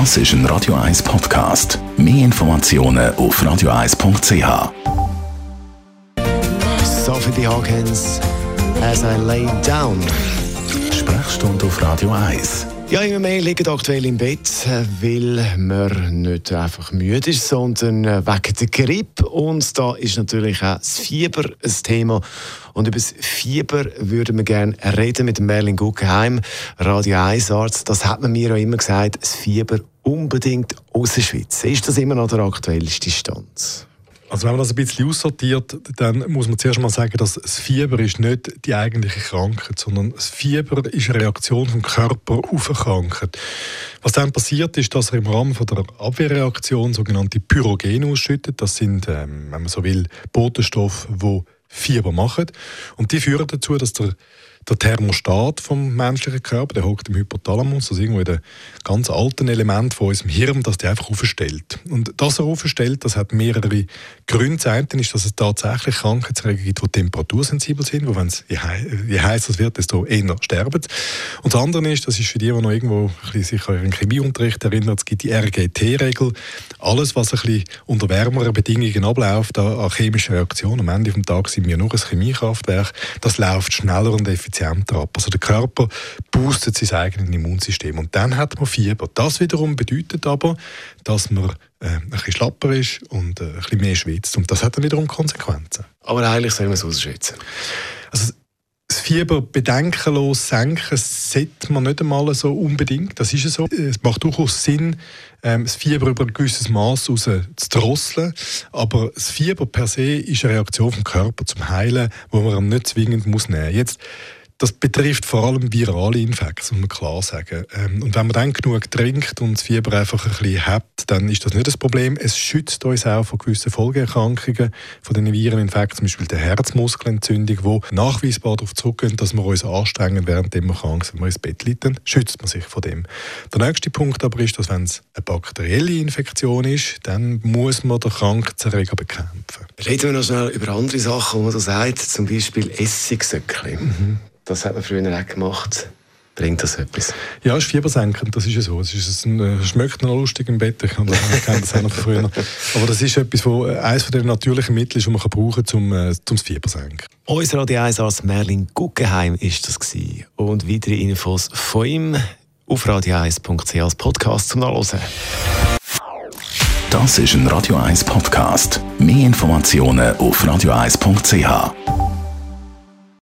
Das ist ein Radio 1 Podcast. Mehr Informationen auf radio1.ch. Sophie Hawkins, As I Lay Down. Sprechstunde auf Radio 1. Ja, immer mehr liegen aktuell im Bett, weil man nicht einfach müde ist, sondern wegen der Grippe. Und da ist natürlich auch das Fieber ein Thema. Und über das Fieber würden wir gerne reden mit Merlin Guggenheim, Radio 1 Arzt. Das hat man mir auch immer gesagt, das Fieber unbedingt aus der Schweiz. Ist das immer noch der aktuellste Stand? Also wenn man das ein bisschen aussortiert, dann muss man zuerst mal sagen, dass das Fieber ist nicht die eigentliche Krankheit, sondern das Fieber ist eine Reaktion vom Körper auf eine Krankheit. Was dann passiert, ist, dass er im Rahmen von der Abwehrreaktion sogenannte Pyrogene ausschüttet. Das sind, ähm, wenn man so will, Botenstoffe, die Fieber machen. Und die führen dazu, dass der der Thermostat vom menschlichen Körper, der hockt im Hypothalamus, also irgendwo in dem ganz alten Element von unserem Hirn, dass der einfach aufstellt. Und dass er aufstellt, das hat mehrere Gründe. Das eine ist, dass es tatsächlich Krankheitserreger gibt, die temperatursensibel sind, wo wenn es je, je heißer es wird, desto eher sterben. Und das andere ist, das ist für die, die noch irgendwo sich an ihren Chemieunterricht erinnern, es gibt die RGT-Regel. Alles, was ein bisschen unter wärmeren Bedingungen abläuft, an chemischen Reaktionen, am Ende des Tages sind wir nur ein Chemiekraftwerk, das läuft schneller und effizienter effizienter ab. Also der Körper boostet sein eigenes Immunsystem und dann hat man Fieber. Das wiederum bedeutet aber, dass man äh, ein bisschen schlapper ist und äh, ein bisschen mehr schwitzt und das hat dann wiederum Konsequenzen. Aber eigentlich sollen wir es ausschätzen. Also das Fieber bedenkenlos senken sollte man nicht einmal so unbedingt. Das ist so. Es macht durchaus Sinn, das Fieber über ein gewisses Maß raus zu drosseln. Aber das Fieber per se ist eine Reaktion vom Körper zum Heilen, wo man nicht zwingend nehmen muss. Jetzt das betrifft vor allem virale Infekte, muss man klar sagen. Ähm, und wenn man dann genug trinkt und das Fieber einfach ein bisschen hat, dann ist das nicht das Problem. Es schützt uns auch vor gewissen Folgeerkrankungen von den Vireninfekten, zum Beispiel der Herzmuskelentzündung, die nachweisbar darauf zurückgehen, dass wir uns anstrengen, während wir krank sind, wenn wir ins Bett liegen, schützt man sich vor dem. Der nächste Punkt aber ist, dass wenn es eine bakterielle Infektion ist, dann muss man den Krankheitserreger bekämpfen. Reden wir noch schnell über andere Sachen, die man so sagt, zum Beispiel Essigsöckchen. Mhm. Das hat man früher auch gemacht. Bringt das etwas? Ja, es ist fiebersenkend, das ist ja so. Es, ist ein, äh, es schmeckt noch lustig im Bett, ich kenne das auch noch von früher. Aber das ist etwas, wo äh, eines der natürlichen Mittel ist, die man kann brauchen kann, um, äh, um das Fieber zu senken. Unser Radio 1 Arzt Merlin Guggenheim ist das gewesen. Und weitere Infos von ihm auf radio1.ch als Podcast zum Nachlesen. Das ist ein Radio 1 Podcast. Mehr Informationen auf radio1.ch.